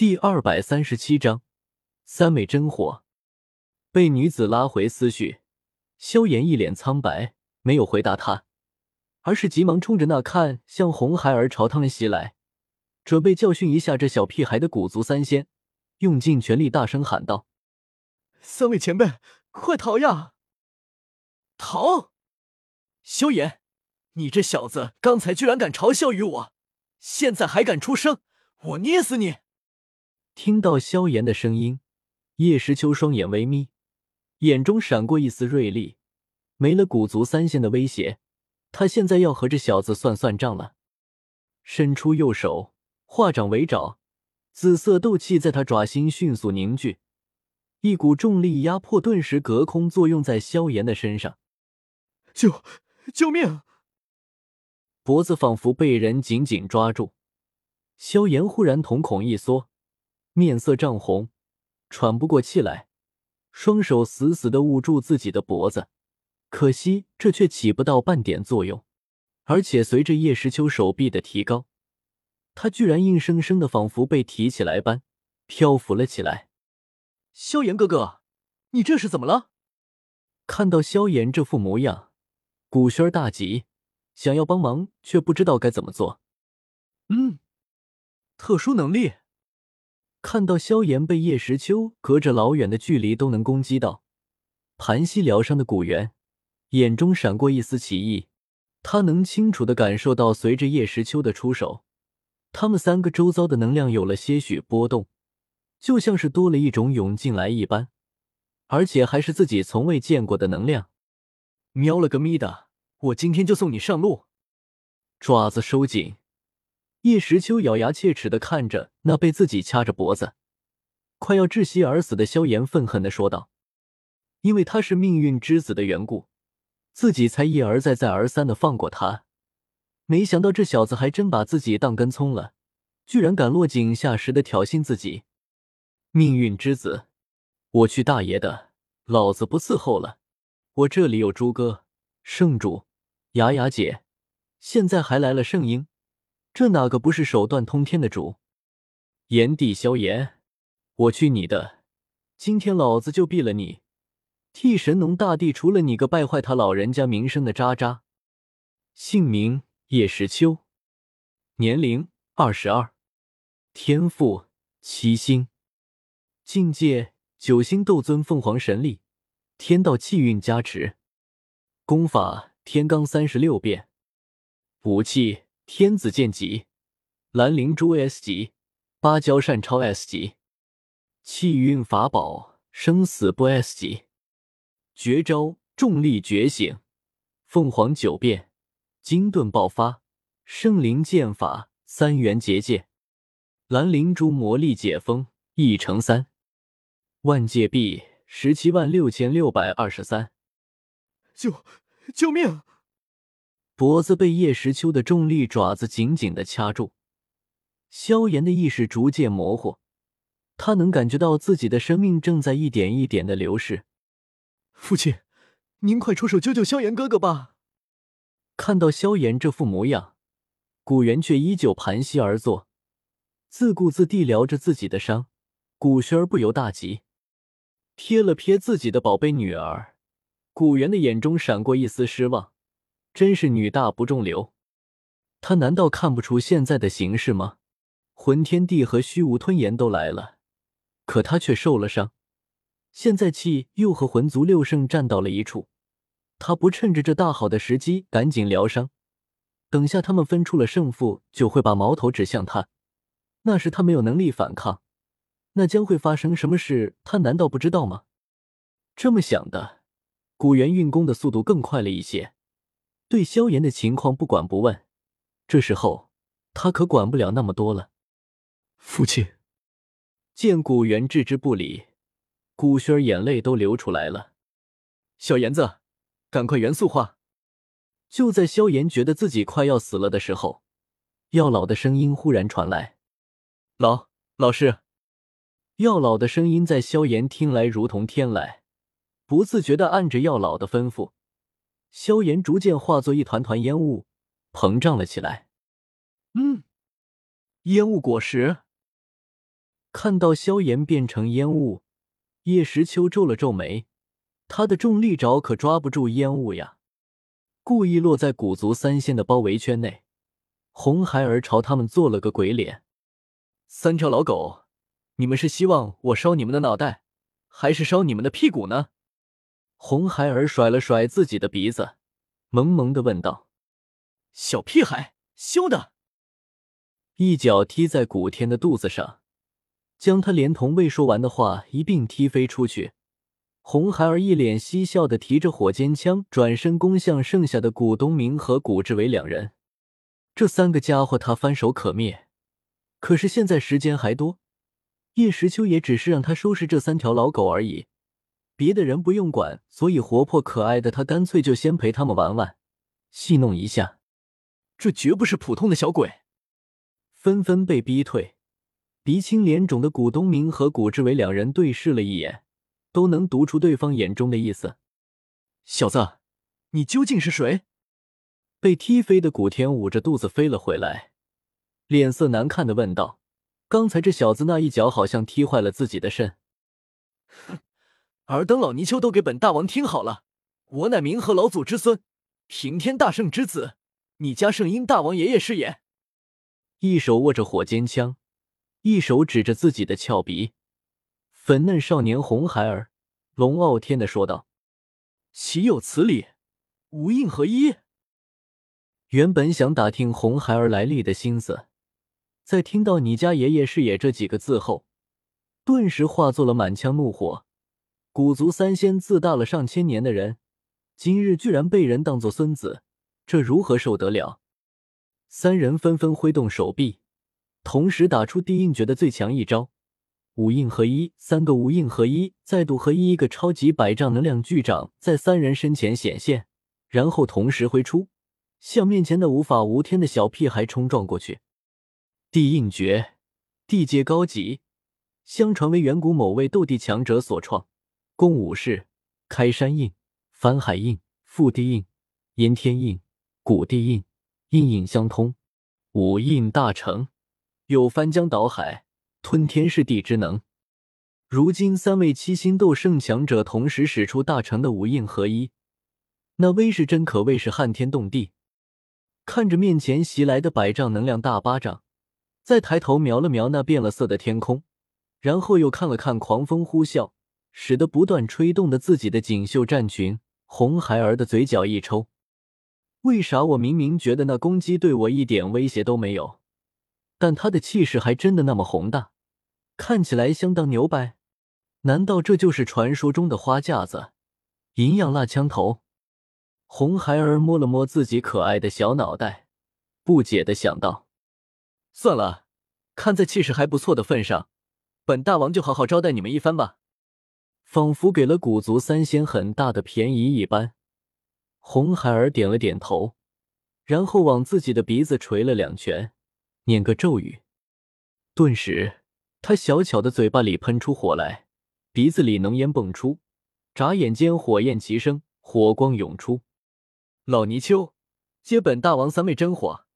第二百三十七章，三昧真火。被女子拉回思绪，萧炎一脸苍白，没有回答她，而是急忙冲着那看向红孩儿朝他们袭来，准备教训一下这小屁孩的古族三仙，用尽全力大声喊道：“三位前辈，快逃呀！逃！萧炎，你这小子刚才居然敢嘲笑于我，现在还敢出声，我捏死你！”听到萧炎的声音，叶时秋双眼微眯，眼中闪过一丝锐利。没了古族三仙的威胁，他现在要和这小子算算账了。伸出右手，化掌为爪，紫色斗气在他爪心迅速凝聚，一股重力压迫顿时隔空作用在萧炎的身上。救救命！脖子仿佛被人紧紧抓住，萧炎忽然瞳孔一缩。面色涨红，喘不过气来，双手死死的捂住自己的脖子。可惜这却起不到半点作用，而且随着叶时秋手臂的提高，他居然硬生生的仿佛被提起来般漂浮了起来。萧炎哥哥，你这是怎么了？看到萧炎这副模样，古轩大急，想要帮忙却不知道该怎么做。嗯，特殊能力。看到萧炎被叶时秋隔着老远的距离都能攻击到，盘膝疗伤的古元眼中闪过一丝奇异。他能清楚的感受到，随着叶时秋的出手，他们三个周遭的能量有了些许波动，就像是多了一种涌进来一般，而且还是自己从未见过的能量。喵了个咪的！我今天就送你上路！爪子收紧。叶时秋咬牙切齿的看着那被自己掐着脖子、快要窒息而死的萧炎，愤恨的说道：“因为他是命运之子的缘故，自己才一而再、再而三的放过他。没想到这小子还真把自己当根葱了，居然敢落井下石的挑衅自己。命运之子，我去大爷的！老子不伺候了！我这里有朱哥、圣主、雅雅姐，现在还来了圣婴。”这哪个不是手段通天的主？炎帝萧炎，我去你的！今天老子就毙了你！替神农大帝除了你个败坏他老人家名声的渣渣。姓名：叶时秋，年龄：二十二，天赋：七星，境界：九星斗尊凤凰神力，天道气运加持，功法：天罡三十六变，武器。天子剑戟，蓝灵珠 S 级，芭蕉扇超 S 级，气运法宝生死不 S 级，绝招重力觉醒，凤凰九变，金盾爆发，圣灵剑法三元结界，蓝灵珠魔力解封一乘三，万界币十七万六千六百二十三，救救命！脖子被叶时秋的重力爪子紧紧的掐住，萧炎的意识逐渐模糊，他能感觉到自己的生命正在一点一点的流逝。父亲，您快出手救救萧炎哥哥吧！看到萧炎这副模样，古元却依旧盘膝而坐，自顾自地疗着自己的伤。古轩儿不由大急，瞥了瞥自己的宝贝女儿，古元的眼中闪过一丝失望。真是女大不中留，他难道看不出现在的形势吗？魂天帝和虚无吞炎都来了，可他却受了伤，现在气又和魂族六圣站到了一处，他不趁着这大好的时机赶紧疗伤，等下他们分出了胜负，就会把矛头指向他，那时他没有能力反抗，那将会发生什么事？他难道不知道吗？这么想的，古元运功的速度更快了一些。对萧炎的情况不管不问，这时候他可管不了那么多了。父亲见古元置之不理，古轩眼泪都流出来了。小炎子，赶快元素化！就在萧炎觉得自己快要死了的时候，药老的声音忽然传来：“老老师。”药老的声音在萧炎听来如同天籁，不自觉的按着药老的吩咐。萧炎逐渐化作一团团烟雾，膨胀了起来。嗯，烟雾果实。看到萧炎变成烟雾，叶时秋皱了皱眉，他的重力爪可抓不住烟雾呀，故意落在古族三仙的包围圈内。红孩儿朝他们做了个鬼脸。三条老狗，你们是希望我烧你们的脑袋，还是烧你们的屁股呢？红孩儿甩了甩自己的鼻子，萌萌的问道：“小屁孩，羞的！”一脚踢在古天的肚子上，将他连同未说完的话一并踢飞出去。红孩儿一脸嬉笑的提着火尖枪，转身攻向剩下的古东明和古志伟两人。这三个家伙他翻手可灭，可是现在时间还多，叶时秋也只是让他收拾这三条老狗而已，别的人不用管。所以活泼可爱的他干脆就先陪他们玩玩，戏弄一下。这绝不是普通的小鬼。纷纷被逼退，鼻青脸肿的古东明和古志伟两人对视了一眼，都能读出对方眼中的意思。小子，你究竟是谁？被踢飞的古天捂着肚子飞了回来，脸色难看的问道：“刚才这小子那一脚好像踢坏了自己的肾。”尔等老泥鳅都给本大王听好了，我乃冥河老祖之孙，平天大圣之子，你家圣婴大王爷爷是也。一手握着火尖枪，一手指着自己的俏鼻，粉嫩少年红孩儿龙傲天的说道：“岂有此理！无印合一。”原本想打听红孩儿来历的心思，在听到“你家爷爷是也”这几个字后，顿时化作了满腔怒火。古族三仙自大了上千年的人，今日居然被人当作孙子，这如何受得了？三人纷纷挥动手臂，同时打出地印诀的最强一招——五印合一。三个五印合一再度合一，一个超级百丈能量巨掌在三人身前显现，然后同时挥出，向面前的无法无天的小屁孩冲撞过去。地印诀，地阶高级，相传为远古某位斗帝强者所创，共五式：开山印、翻海印、覆地印、阴天印、古地印。印印相通，五印大成，有翻江倒海、吞天噬地之能。如今三位七星斗圣强者同时使出大成的五印合一，那威势真可谓是撼天动地。看着面前袭来的百丈能量大巴掌，再抬头瞄了瞄那变了色的天空，然后又看了看狂风呼啸，使得不断吹动的自己的锦绣战裙，红孩儿的嘴角一抽。为啥我明明觉得那公鸡对我一点威胁都没有，但他的气势还真的那么宏大，看起来相当牛掰？难道这就是传说中的花架子、营养辣枪头？红孩儿摸了摸自己可爱的小脑袋，不解的想到：算了，看在气势还不错的份上，本大王就好好招待你们一番吧。仿佛给了古族三仙很大的便宜一般。红孩儿点了点头，然后往自己的鼻子捶了两拳，念个咒语。顿时，他小巧的嘴巴里喷出火来，鼻子里浓烟迸出，眨眼间火焰齐升，火光涌出。老泥鳅，接本大王三昧真火！